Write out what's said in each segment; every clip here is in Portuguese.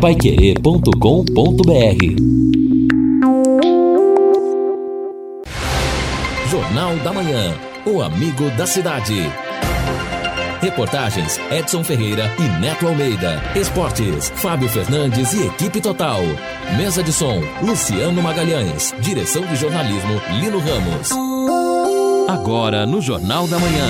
paiquerê.com.br Jornal da Manhã, o amigo da cidade. Reportagens Edson Ferreira e Neto Almeida. Esportes Fábio Fernandes e equipe total. Mesa de som Luciano Magalhães. Direção de jornalismo Lino Ramos. Agora no Jornal da Manhã.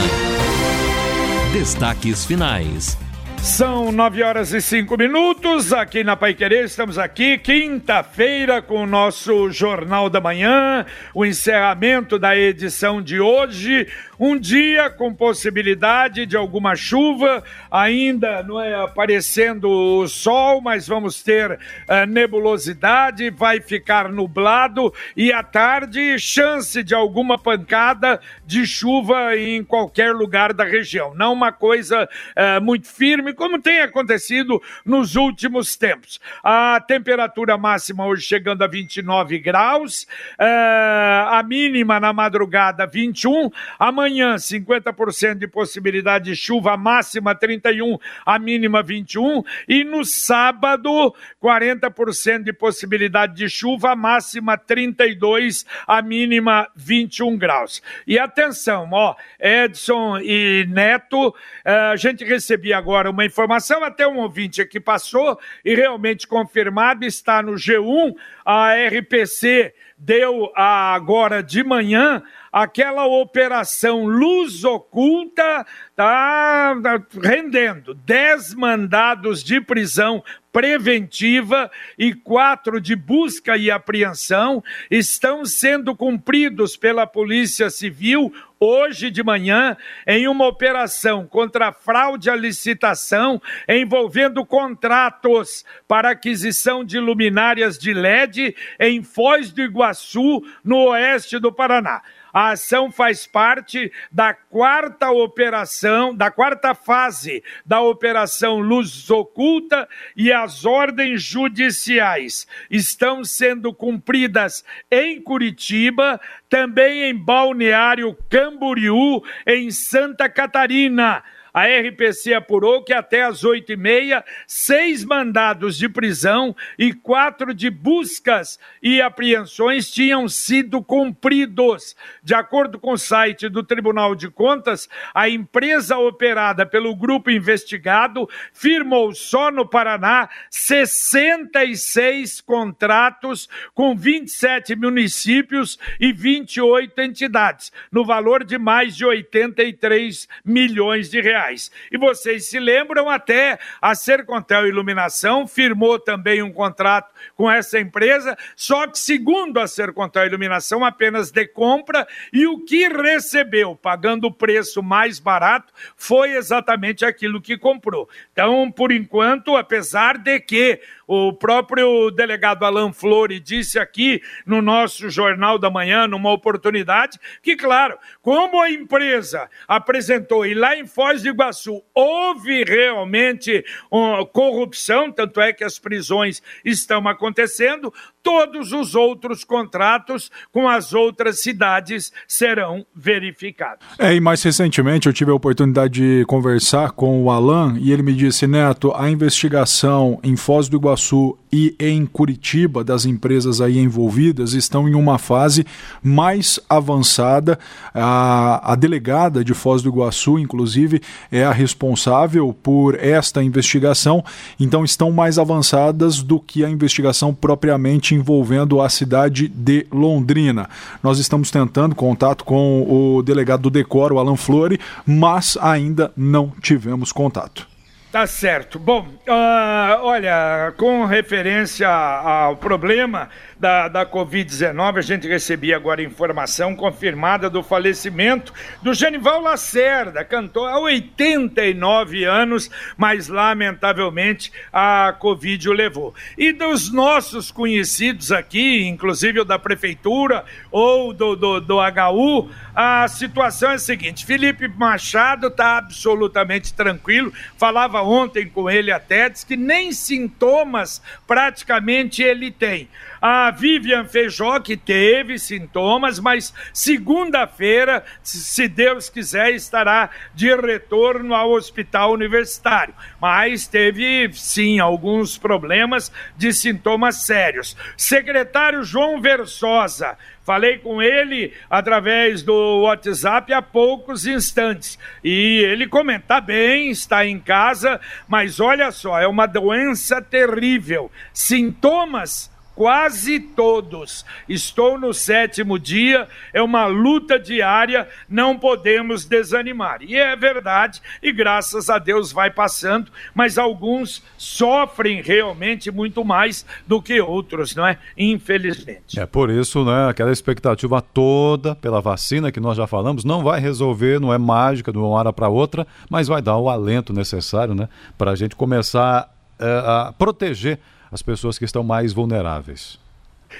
Destaques finais. São nove horas e cinco minutos aqui na Pai Querer. Estamos aqui quinta-feira com o nosso Jornal da Manhã, o encerramento da edição de hoje. Um dia com possibilidade de alguma chuva, ainda não é aparecendo o sol, mas vamos ter uh, nebulosidade, vai ficar nublado e à tarde chance de alguma pancada de chuva em qualquer lugar da região. Não uma coisa uh, muito firme, como tem acontecido nos últimos tempos. A temperatura máxima hoje chegando a 29 graus, uh, a mínima na madrugada 21, amanhã Amanhã, 50% de possibilidade de chuva, a máxima 31, a mínima 21. E no sábado, 40% de possibilidade de chuva, a máxima 32, a mínima 21 graus. E atenção, ó, Edson e Neto, eh, a gente recebia agora uma informação, até um ouvinte aqui passou, e realmente confirmado, está no G1, a RPC deu agora de manhã aquela operação luz oculta está tá rendendo dez mandados de prisão preventiva e quatro de busca e apreensão estão sendo cumpridos pela Polícia Civil hoje de manhã em uma operação contra fraude à licitação envolvendo contratos para aquisição de luminárias de LED em Foz do Iguaçu, no oeste do Paraná. A ação faz parte da quarta operação, da quarta fase da Operação Luz Oculta e as ordens judiciais estão sendo cumpridas em Curitiba, também em Balneário Camboriú, em Santa Catarina a RPC apurou que até às oito e meia, seis mandados de prisão e quatro de buscas e apreensões tinham sido cumpridos. De acordo com o site do Tribunal de Contas, a empresa operada pelo grupo investigado firmou só no Paraná 66 contratos com 27 municípios e 28 entidades, no valor de mais de 83 milhões de reais reais. E vocês se lembram até a Sercontel Iluminação firmou também um contrato com essa empresa, só que segundo a Sercontel Iluminação apenas de compra e o que recebeu pagando o preço mais barato foi exatamente aquilo que comprou. Então, por enquanto, apesar de que o próprio delegado Alan Flore disse aqui no nosso Jornal da Manhã, numa oportunidade, que, claro, como a empresa apresentou e lá em Foz Iguaçu houve realmente uh, corrupção, tanto é que as prisões estão acontecendo, todos os outros contratos com as outras cidades serão verificados. É, e mais recentemente eu tive a oportunidade de conversar com o Alan e ele me disse, Neto, a investigação em Foz do Iguaçu e em Curitiba das empresas aí envolvidas estão em uma fase mais avançada. A, a delegada de Foz do Iguaçu, inclusive, é a responsável por esta investigação, então estão mais avançadas do que a investigação propriamente envolvendo a cidade de Londrina. Nós estamos tentando contato com o delegado do Decoro, Alan Flore, mas ainda não tivemos contato. Tá certo. Bom, uh, olha, com referência ao problema da, da Covid-19, a gente recebia agora informação confirmada do falecimento do Genival Lacerda, cantor há 89 anos, mas lamentavelmente a Covid o levou. E dos nossos conhecidos aqui, inclusive o da Prefeitura ou do, do, do HU, a situação é a seguinte: Felipe Machado está absolutamente tranquilo, falava ontem com ele até, diz que nem sintomas praticamente ele tem. A Vivian Feijó, que teve sintomas, mas segunda-feira, se Deus quiser, estará de retorno ao hospital universitário. Mas teve, sim, alguns problemas de sintomas sérios. Secretário João Versosa Falei com ele através do WhatsApp há poucos instantes. E ele comenta bem, está em casa, mas olha só, é uma doença terrível. Sintomas quase todos. Estou no sétimo dia, é uma luta diária, não podemos desanimar. E é verdade, e graças a Deus vai passando, mas alguns sofrem realmente muito mais do que outros, não é? Infelizmente. É por isso, né, aquela expectativa toda pela vacina que nós já falamos, não vai resolver, não é mágica de uma hora para outra, mas vai dar o alento necessário, né, para a gente começar é, a proteger as pessoas que estão mais vulneráveis.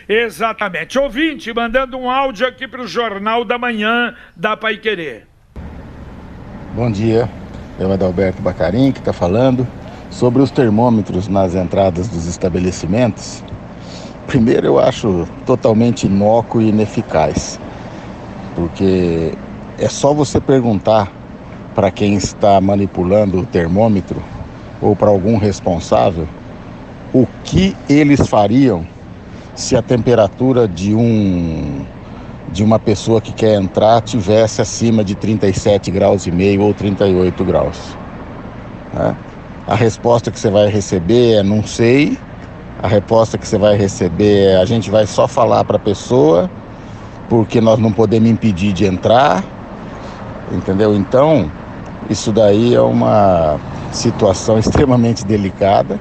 Exatamente. Ouvinte, mandando um áudio aqui para o Jornal da Manhã da Pai Querer. Bom dia, é o Adalberto Bacarim que está falando sobre os termômetros nas entradas dos estabelecimentos. Primeiro, eu acho totalmente inócuo e ineficaz, porque é só você perguntar para quem está manipulando o termômetro ou para algum responsável que eles fariam se a temperatura de um de uma pessoa que quer entrar tivesse acima de 37 graus e meio ou 38 graus. Né? A resposta que você vai receber é não sei. A resposta que você vai receber é a gente vai só falar para a pessoa porque nós não podemos impedir de entrar. Entendeu? Então, isso daí é uma situação extremamente delicada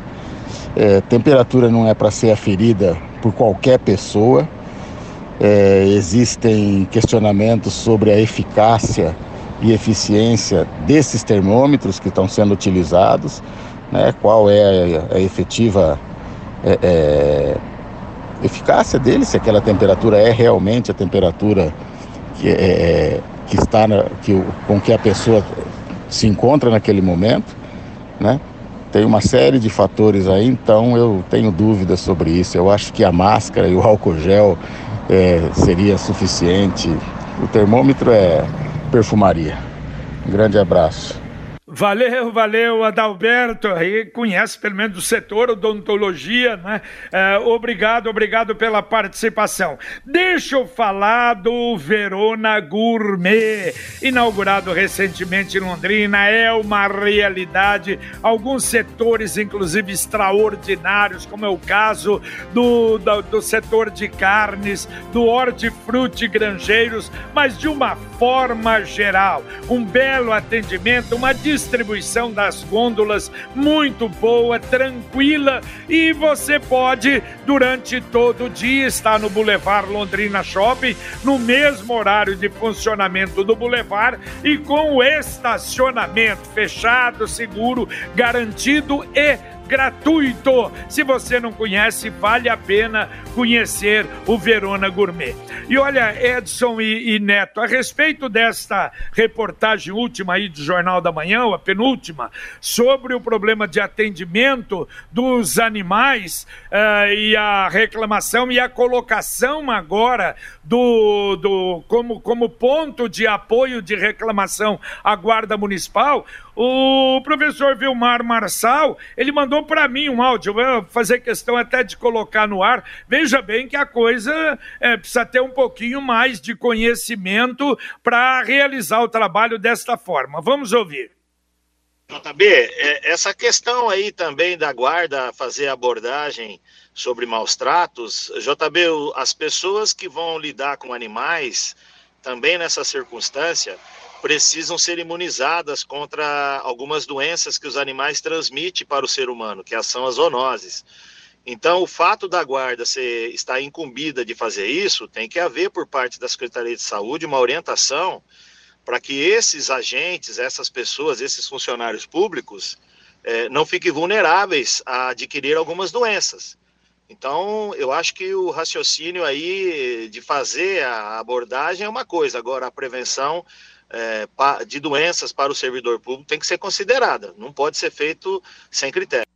é, temperatura não é para ser aferida por qualquer pessoa. É, existem questionamentos sobre a eficácia e eficiência desses termômetros que estão sendo utilizados, né? qual é a, a efetiva é, é, eficácia dele, se aquela temperatura é realmente a temperatura que, é, é, que está na, que, com que a pessoa se encontra naquele momento, né? Tem uma série de fatores aí, então eu tenho dúvidas sobre isso. Eu acho que a máscara e o álcool gel é, seria suficiente. O termômetro é perfumaria. Um grande abraço. Valeu, valeu, Adalberto, aí conhece pelo menos do setor odontologia, né? É, obrigado, obrigado pela participação. Deixa eu falar do Verona Gourmet, inaugurado recentemente em Londrina, é uma realidade. Alguns setores, inclusive extraordinários, como é o caso do, do, do setor de carnes, do hortifruti granjeiros, mas de uma forma geral. Um belo atendimento, uma distribuição das gôndolas muito boa, tranquila e você pode, durante todo o dia, estar no Boulevard Londrina Shopping, no mesmo horário de funcionamento do Boulevard e com o estacionamento fechado, seguro, garantido e gratuito. Se você não conhece, vale a pena conhecer o Verona Gourmet. E olha, Edson e, e, Neto, a respeito desta reportagem última aí do Jornal da Manhã, a penúltima, sobre o problema de atendimento dos animais uh, e a reclamação e a colocação agora do, do como, como ponto de apoio de reclamação à Guarda Municipal, o professor Vilmar Marçal, ele mandou para mim um áudio, vou fazer questão até de colocar no ar. Veja bem que a coisa é, precisa ter um pouquinho mais de conhecimento para realizar o trabalho desta forma. Vamos ouvir. JB, é, essa questão aí também da guarda fazer abordagem sobre maus tratos, JB, as pessoas que vão lidar com animais, também nessa circunstância, precisam ser imunizadas contra algumas doenças que os animais transmitem para o ser humano, que são as zoonoses. Então, o fato da guarda ser, estar incumbida de fazer isso, tem que haver por parte da Secretaria de Saúde uma orientação para que esses agentes, essas pessoas, esses funcionários públicos, eh, não fiquem vulneráveis a adquirir algumas doenças. Então, eu acho que o raciocínio aí de fazer a abordagem é uma coisa, agora a prevenção é, de doenças para o servidor público tem que ser considerada, não pode ser feito sem critério.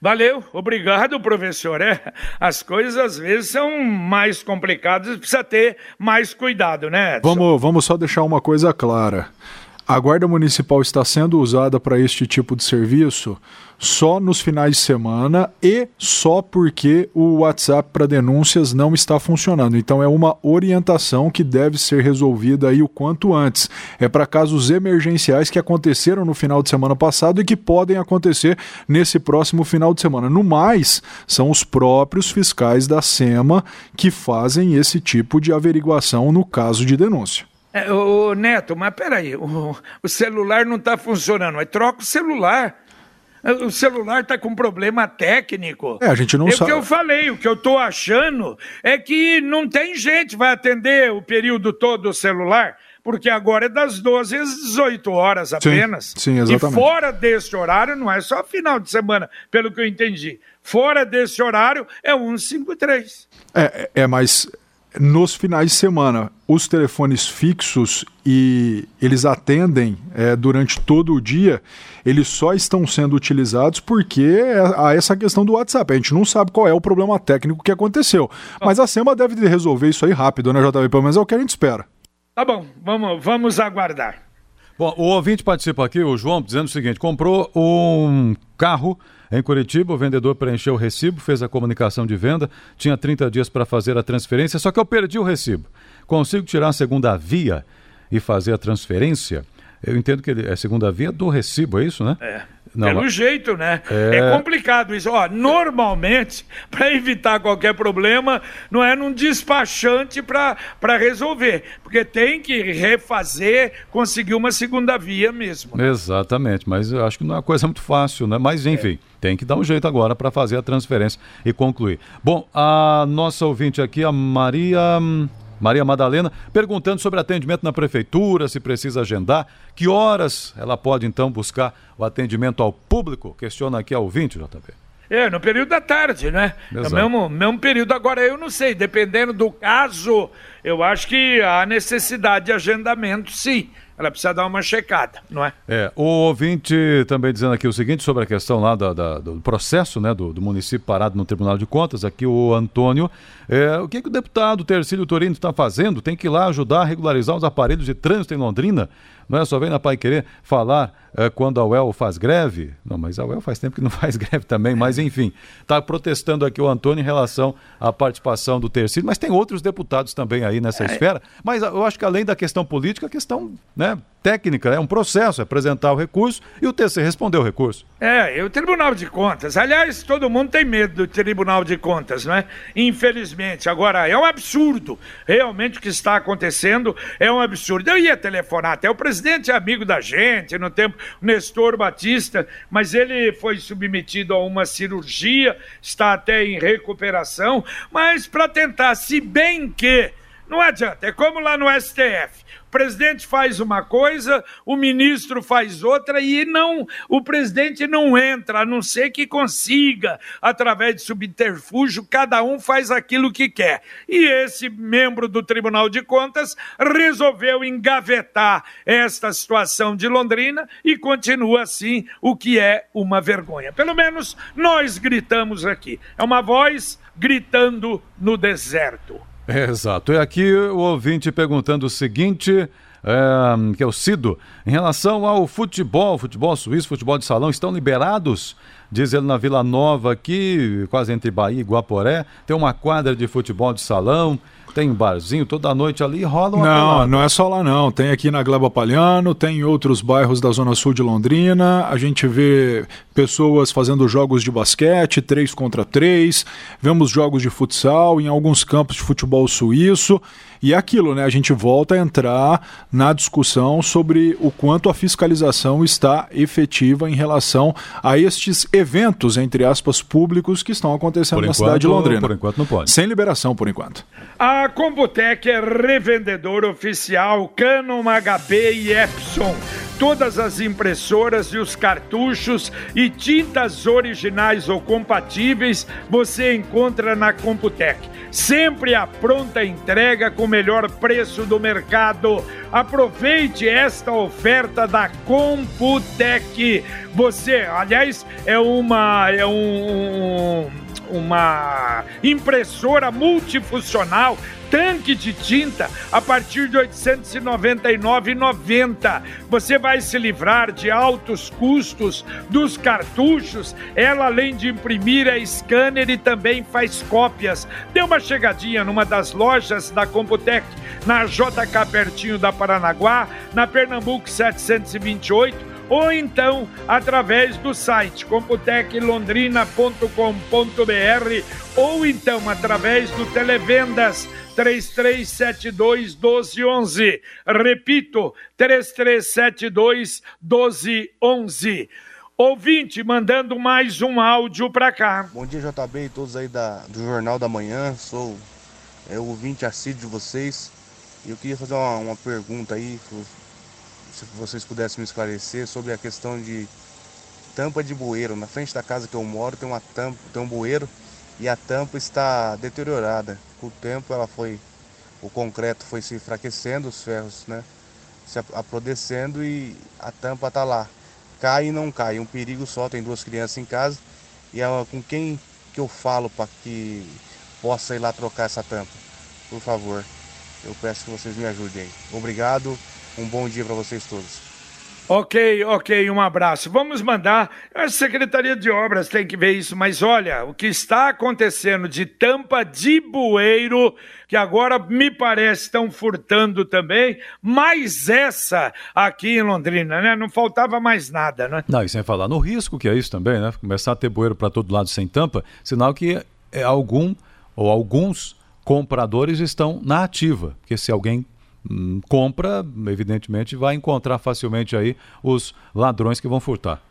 Valeu, obrigado, professor. É, as coisas às vezes são mais complicadas, precisa ter mais cuidado, né? Vamos, vamos só deixar uma coisa clara. A Guarda Municipal está sendo usada para este tipo de serviço só nos finais de semana e só porque o WhatsApp para denúncias não está funcionando. Então é uma orientação que deve ser resolvida aí o quanto antes. É para casos emergenciais que aconteceram no final de semana passado e que podem acontecer nesse próximo final de semana. No mais, são os próprios fiscais da SEMA que fazem esse tipo de averiguação no caso de denúncia. É, ô, Neto, mas peraí, o, o celular não está funcionando, mas troca o celular. O celular está com problema técnico. É, a gente não é sabe. O que eu falei, o que eu estou achando é que não tem gente vai atender o período todo o celular, porque agora é das 12 às 18 horas apenas. Sim, sim exatamente. E fora desse horário, não é só final de semana, pelo que eu entendi. Fora desse horário é 153. É, é, mas nos finais de semana, os telefones fixos e eles atendem é, durante todo o dia, eles só estão sendo utilizados porque há essa questão do WhatsApp. A gente não sabe qual é o problema técnico que aconteceu. Mas a SEMA deve resolver isso aí rápido, né, JV? Pelo menos é o que a gente espera. Tá bom, vamos, vamos aguardar. Bom, o ouvinte participa aqui, o João, dizendo o seguinte: comprou um carro em Curitiba, o vendedor preencheu o recibo, fez a comunicação de venda, tinha 30 dias para fazer a transferência, só que eu perdi o recibo. Consigo tirar a segunda via e fazer a transferência? Eu entendo que é segunda via do recibo, é isso, né? É. Não, Pelo mas... jeito, né? É... é... complicado isso. Ó, normalmente, para evitar qualquer problema, não é num despachante para resolver. Porque tem que refazer, conseguir uma segunda via mesmo. Exatamente, mas eu acho que não é uma coisa muito fácil, né? Mas enfim. É. Tem que dar um jeito agora para fazer a transferência e concluir. Bom, a nossa ouvinte aqui, a Maria. Maria Madalena, perguntando sobre atendimento na prefeitura, se precisa agendar, que horas ela pode então buscar o atendimento ao público? Questiona aqui a ouvinte, JB. É, no período da tarde, né? Exato. É o mesmo, mesmo período. Agora, eu não sei, dependendo do caso, eu acho que há necessidade de agendamento, sim ela precisa dar uma checada, não é? É, o ouvinte também dizendo aqui o seguinte sobre a questão lá da, da, do processo, né, do, do, município parado no Tribunal de Contas, aqui o Antônio, é, o que, que o deputado Tercílio Torino está fazendo? Tem que ir lá ajudar a regularizar os aparelhos de trânsito em Londrina? Não é só vem na Pai Querer falar quando a UEL faz greve? Não, mas a UEL faz tempo que não faz greve também, mas enfim, está protestando aqui o Antônio em relação à participação do Tercílio, mas tem outros deputados também aí nessa é. esfera, mas eu acho que além da questão política, a questão né, técnica, é um processo, é apresentar o recurso e o TC respondeu o recurso. É, e o Tribunal de Contas, aliás, todo mundo tem medo do Tribunal de Contas, não é? Infelizmente, agora é um absurdo, realmente o que está acontecendo é um absurdo. Eu ia telefonar até o presidente é amigo da gente no tempo, Nestor Batista, mas ele foi submetido a uma cirurgia, está até em recuperação, mas para tentar, se bem que não adianta, é como lá no STF. O presidente faz uma coisa, o ministro faz outra e não, o presidente não entra, a não ser que consiga, através de subterfúgio, cada um faz aquilo que quer. E esse membro do Tribunal de Contas resolveu engavetar esta situação de Londrina e continua assim, o que é uma vergonha. Pelo menos nós gritamos aqui. É uma voz gritando no deserto. Exato. E aqui o ouvinte perguntando o seguinte. É, que é o Cido, em relação ao futebol, futebol suíço, futebol de salão, estão liberados? Diz ele na Vila Nova aqui, quase entre Bahia e Guaporé, tem uma quadra de futebol de salão, tem um barzinho toda noite ali rola uma Não, pelada. não é só lá não. Tem aqui na Gleba Palhano, tem em outros bairros da Zona Sul de Londrina. A gente vê pessoas fazendo jogos de basquete, três contra três. Vemos jogos de futsal em alguns campos de futebol suíço. E é aquilo, né? A gente volta a entrar na discussão sobre o quanto a fiscalização está efetiva em relação a estes eventos, entre aspas, públicos que estão acontecendo por na enquanto, cidade de Londrina. Por enquanto não pode. Sem liberação, por enquanto. A Computec é revendedor oficial Canon, HP e Epson todas as impressoras e os cartuchos e tintas originais ou compatíveis você encontra na Computec. Sempre a pronta entrega com o melhor preço do mercado. Aproveite esta oferta da Computec. Você, aliás, é uma é um uma impressora multifuncional tanque de tinta a partir de R$ 899,90. Você vai se livrar de altos custos dos cartuchos. Ela, além de imprimir, é scanner e também faz cópias. Dê uma chegadinha numa das lojas da Computec, na JK pertinho da Paranaguá, na Pernambuco 728 ou então através do site computeclondrina.com.br ou então através do Televendas 3372 1211. Repito, 3372 1211. Ouvinte, mandando mais um áudio para cá. Bom dia, JB e todos aí da, do Jornal da Manhã. Sou é, ouvinte assíduo de vocês. E eu queria fazer uma, uma pergunta aí, se vocês pudessem me esclarecer sobre a questão de tampa de bueiro. Na frente da casa que eu moro tem uma tampa, tem um bueiro e a tampa está deteriorada. Com o tempo ela foi, o concreto foi se enfraquecendo, os ferros, né, se apodrecendo e a tampa está lá. Cai e não cai, um perigo só. Tem duas crianças em casa e ela, com quem que eu falo para que possa ir lá trocar essa tampa? Por favor, eu peço que vocês me ajudem. Obrigado. Um bom dia para vocês todos. Ok, ok, um abraço. Vamos mandar. A Secretaria de Obras tem que ver isso, mas olha, o que está acontecendo de tampa de bueiro, que agora me parece estão furtando também, mais essa aqui em Londrina, né? Não faltava mais nada, né? Não, e sem falar no risco que é isso também, né? Começar a ter bueiro para todo lado sem tampa, sinal que é algum ou alguns compradores estão na ativa, porque se alguém Hum, compra, evidentemente, vai encontrar facilmente aí os ladrões que vão furtar.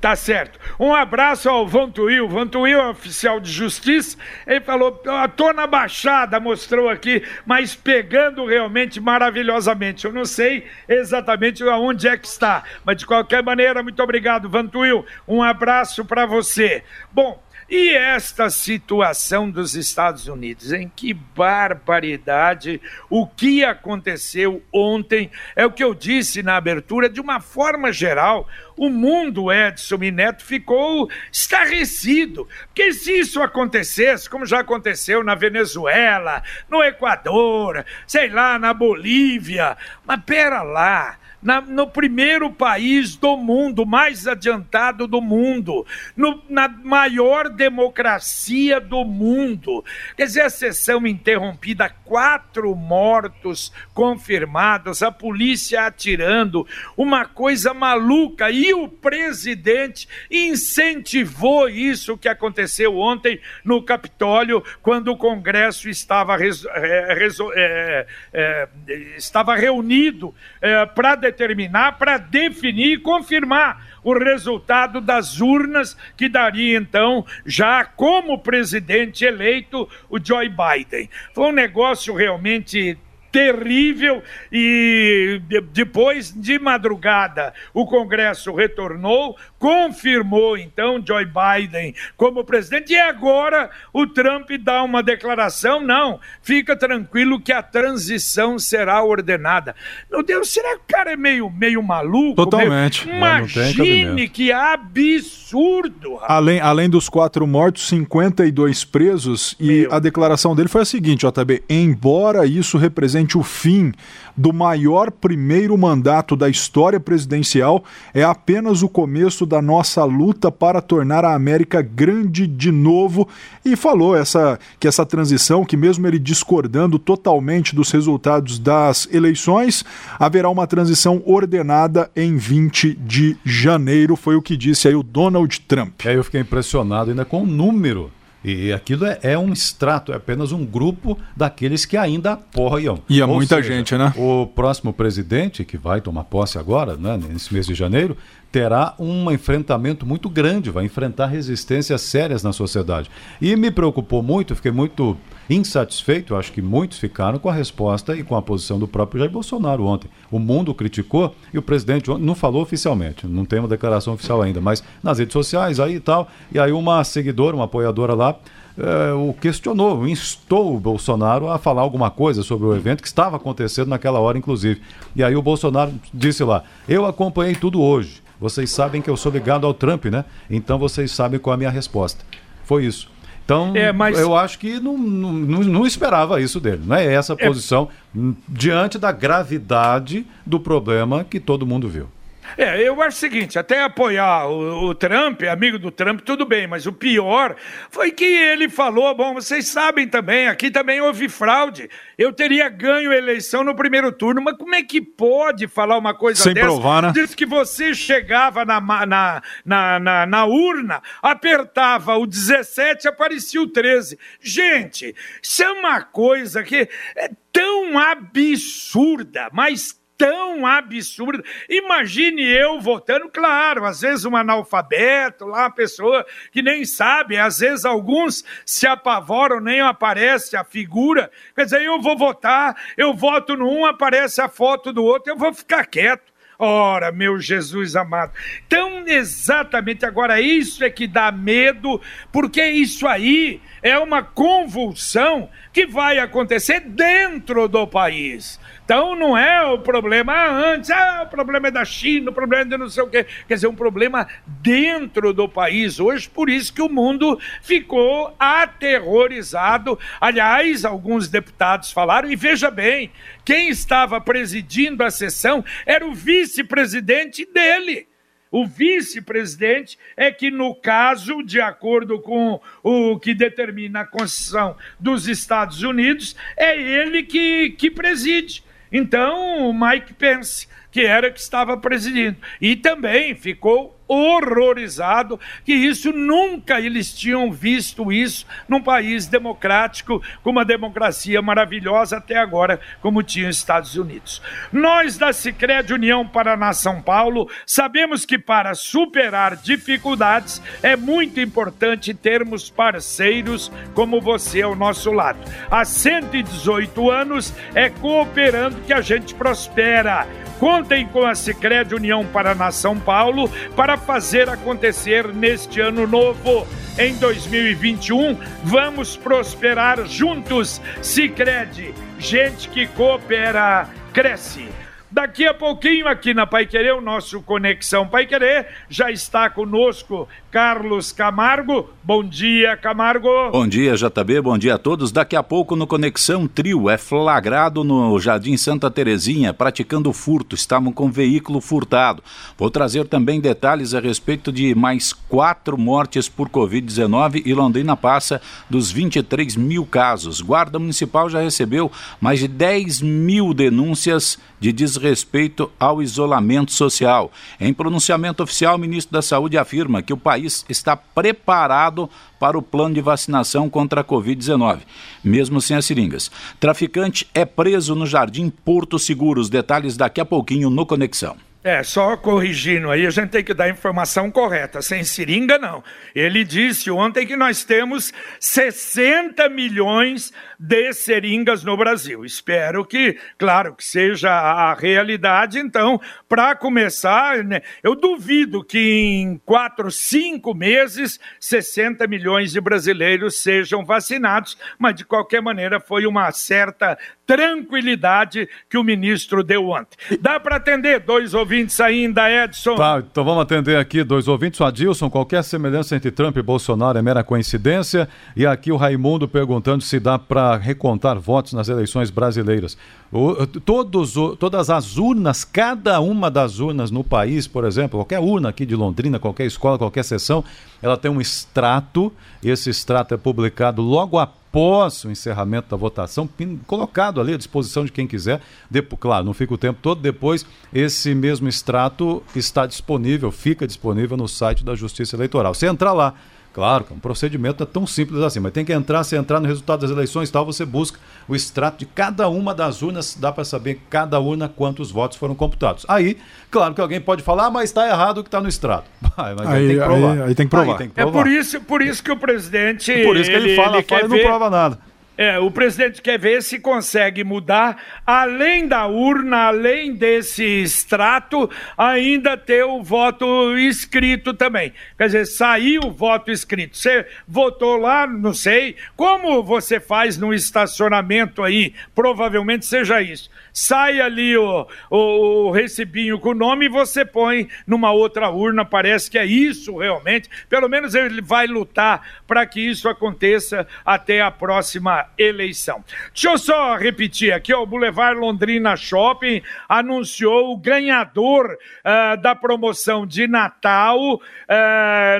Tá certo. Um abraço ao Vantuil. Vantuil é oficial de justiça. Ele falou: a na Baixada, mostrou aqui, mas pegando realmente maravilhosamente. Eu não sei exatamente aonde é que está, mas de qualquer maneira, muito obrigado, Vantuil. Um abraço para você. Bom, e esta situação dos Estados Unidos, em que barbaridade! O que aconteceu ontem é o que eu disse na abertura, de uma forma geral, o mundo, Edson e Neto, ficou estarrecido. Porque se isso acontecesse, como já aconteceu na Venezuela, no Equador, sei lá, na Bolívia, mas pera lá na, no primeiro país do mundo, mais adiantado do mundo, no, na maior democracia do mundo. Quer dizer, a sessão interrompida, quatro mortos confirmados, a polícia atirando, uma coisa maluca. E o presidente incentivou isso que aconteceu ontem no Capitólio, quando o Congresso estava, é, é, é, estava reunido é, para determinar, para definir e confirmar o resultado das urnas, que daria então, já como presidente eleito, o Joe Biden. Foi um negócio realmente terrível e depois de madrugada o Congresso retornou, confirmou então Joe Biden como presidente e agora o Trump dá uma declaração, não, fica tranquilo que a transição será ordenada. Meu Deus, será que o cara é meio, meio maluco? Totalmente. Meio... Imagine que absurdo. Além, além dos quatro mortos, 52 presos e Meu. a declaração dele foi a seguinte, JB, embora isso represente o fim do maior primeiro mandato da história presidencial, é apenas o começo da nossa luta para tornar a América grande de novo. E falou essa, que essa transição, que mesmo ele discordando totalmente dos resultados das eleições, haverá uma transição ordenada em 20 de janeiro, foi o que disse aí o Donald Trump. É, eu fiquei impressionado ainda com o número e aquilo é, é, um extrato, é apenas um grupo daqueles que ainda apoiam. E é muita seja, gente, né? O próximo presidente, que vai tomar posse agora, né, nesse mês de janeiro, terá um enfrentamento muito grande, vai enfrentar resistências sérias na sociedade. E me preocupou muito, fiquei muito insatisfeito, acho que muitos ficaram com a resposta e com a posição do próprio Jair Bolsonaro ontem. O mundo criticou e o presidente não falou oficialmente, não tem uma declaração oficial ainda, mas nas redes sociais aí e tal. E aí uma seguidora, uma apoiadora lá, é, o questionou, instou o Bolsonaro a falar alguma coisa sobre o evento que estava acontecendo naquela hora, inclusive. E aí o Bolsonaro disse lá: Eu acompanhei tudo hoje. Vocês sabem que eu sou ligado ao Trump, né? Então vocês sabem qual é a minha resposta. Foi isso. Então, é, mas... eu acho que não, não, não, esperava isso dele. Não é essa é. posição é... diante da gravidade do problema que todo mundo viu. É, eu acho o seguinte, até apoiar o, o, Trump, amigo do Trump, tudo bem, mas o pior foi que ele falou, bom, vocês sabem também, aqui também houve fraude. Eu teria ganho a eleição no primeiro turno, mas como é que pode falar uma coisa Sem dessa? provar, né? Diz que você chegava na, na, na, na, na urna, apertava o 17, aparecia o 13. Gente, isso é uma coisa que é tão absurda, mas tão absurda. Imagine eu votando, claro, às vezes um analfabeto, lá uma pessoa que nem sabe, às vezes alguns se apavoram, nem aparece a figura. Quer dizer, eu vou votar, eu voto num, aparece a foto do outro, eu vou ficar quieto. Ora, meu Jesus amado. Então, exatamente agora, isso é que dá medo, porque isso aí é uma convulsão que vai acontecer dentro do país. Então não é o problema antes, ah, o problema é da China, o problema é de não sei o quê. Quer dizer, um problema dentro do país hoje, por isso que o mundo ficou aterrorizado. Aliás, alguns deputados falaram, e veja bem, quem estava presidindo a sessão era o vice-presidente dele. O vice-presidente é que, no caso, de acordo com o que determina a Constituição dos Estados Unidos, é ele que, que preside. Então, o Mike Pence, que era que estava presidindo, e também ficou horrorizado que isso nunca eles tinham visto isso num país democrático com uma democracia maravilhosa até agora como tinha os Estados Unidos. Nós da Sicredi União Paraná São Paulo sabemos que para superar dificuldades é muito importante termos parceiros como você ao nosso lado. Há 118 anos é cooperando que a gente prospera. Contem com a Sicredi União Paraná São Paulo para fazer acontecer neste ano novo. Em 2021, vamos prosperar juntos. Sicredi, gente que coopera, cresce. Daqui a pouquinho, aqui na Pai Querer, o nosso Conexão Pai Querer, já está conosco Carlos Camargo. Bom dia, Camargo. Bom dia, JB. Bom dia a todos. Daqui a pouco no Conexão Trio é flagrado no Jardim Santa Terezinha, praticando furto. Estavam com veículo furtado. Vou trazer também detalhes a respeito de mais quatro mortes por Covid-19 e Londrina passa dos 23 mil casos. Guarda Municipal já recebeu mais de 10 mil denúncias de desrespeito ao isolamento social. Em pronunciamento oficial, o ministro da Saúde afirma que o país está preparado para o plano de vacinação contra a Covid-19, mesmo sem as seringas. Traficante é preso no Jardim Porto Seguro. Os detalhes daqui a pouquinho no Conexão. É, só corrigindo aí, a gente tem que dar a informação correta. Sem seringa, não. Ele disse ontem que nós temos 60 milhões de seringas no Brasil. Espero que, claro, que seja a realidade. Então, para começar, né, eu duvido que em quatro, cinco meses, 60 milhões de brasileiros sejam vacinados, mas de qualquer maneira foi uma certa tranquilidade que o ministro deu ontem. Dá para atender dois ouvintes ainda, Edson? Tá, então vamos atender aqui dois ouvintes. O Adilson, qualquer semelhança entre Trump e Bolsonaro é mera coincidência. E aqui o Raimundo perguntando se dá para recontar votos nas eleições brasileiras. O, todos, todas as urnas, cada uma das urnas no país, por exemplo, qualquer urna aqui de Londrina, qualquer escola, qualquer sessão, ela tem um extrato. Esse extrato é publicado logo após o encerramento da votação, colocado ali à disposição de quem quiser. Depois, claro, não fica o tempo todo. Depois, esse mesmo extrato está disponível, fica disponível no site da Justiça Eleitoral. Você entrar lá, Claro, um procedimento é tão simples assim, mas tem que entrar, se entrar no resultado das eleições tal, você busca o extrato de cada uma das urnas, dá para saber cada urna quantos votos foram computados. Aí, claro que alguém pode falar, ah, mas está errado o que está no extrato. mas aí, aí, tem que provar. Aí, aí tem que provar. Tem que provar. É por isso, por isso que o presidente. É por isso que ele, ele fala, ele fala e não prova nada. É, o presidente quer ver se consegue mudar, além da urna, além desse extrato, ainda ter o voto escrito também. Quer dizer, sair o voto escrito. Você votou lá, não sei, como você faz no estacionamento aí, provavelmente seja isso sai ali o, o, o recibinho com o nome e você põe numa outra urna. Parece que é isso realmente. Pelo menos ele vai lutar para que isso aconteça até a próxima eleição. Deixa eu só repetir aqui: o Boulevard Londrina Shopping anunciou o ganhador uh, da promoção de Natal uh,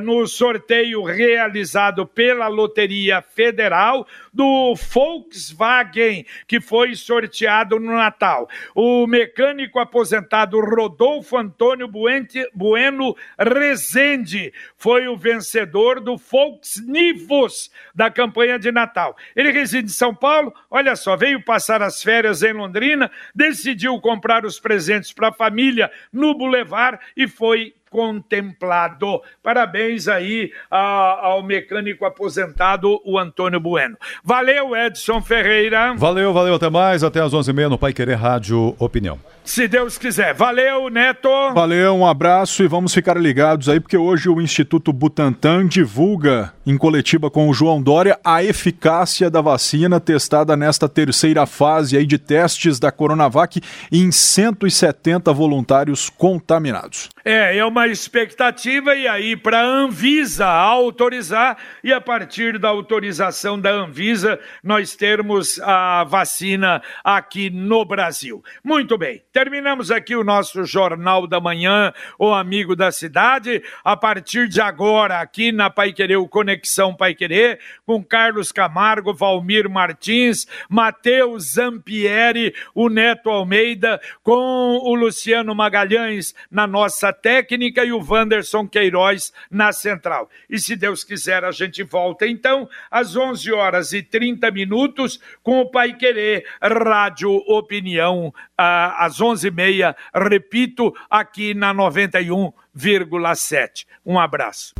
no sorteio realizado pela Loteria Federal do Volkswagen, que foi sorteado no Natal. O mecânico aposentado Rodolfo Antônio Buente, Bueno Rezende foi o vencedor do Volksnivus da campanha de Natal. Ele reside em São Paulo, olha só, veio passar as férias em Londrina, decidiu comprar os presentes para a família no Boulevard e foi contemplado. Parabéns aí ao mecânico aposentado, o Antônio Bueno. Valeu, Edson Ferreira. Valeu, valeu, até mais, até às 11h30 no Pai Querer Rádio Opinião. Se Deus quiser. Valeu, Neto. Valeu, um abraço e vamos ficar ligados aí, porque hoje o Instituto Butantan divulga em coletiva com o João Dória a eficácia da vacina testada nesta terceira fase aí de testes da Coronavac em 170 voluntários contaminados. É, é uma expectativa e aí para a Anvisa autorizar e a partir da autorização da Anvisa nós termos a vacina aqui no Brasil. Muito bem. Terminamos aqui o nosso Jornal da Manhã, o Amigo da Cidade. A partir de agora, aqui na Pai Querer, o Conexão Pai Querer, com Carlos Camargo, Valmir Martins, Matheus Zampieri, o Neto Almeida, com o Luciano Magalhães na nossa técnica e o Wanderson Queiroz na central. E se Deus quiser, a gente volta então às 11 horas e 30 minutos com o Pai Querer Rádio Opinião às 11h30, repito, aqui na 91,7. Um abraço.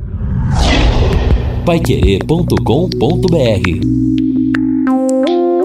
Paiquerê.com.br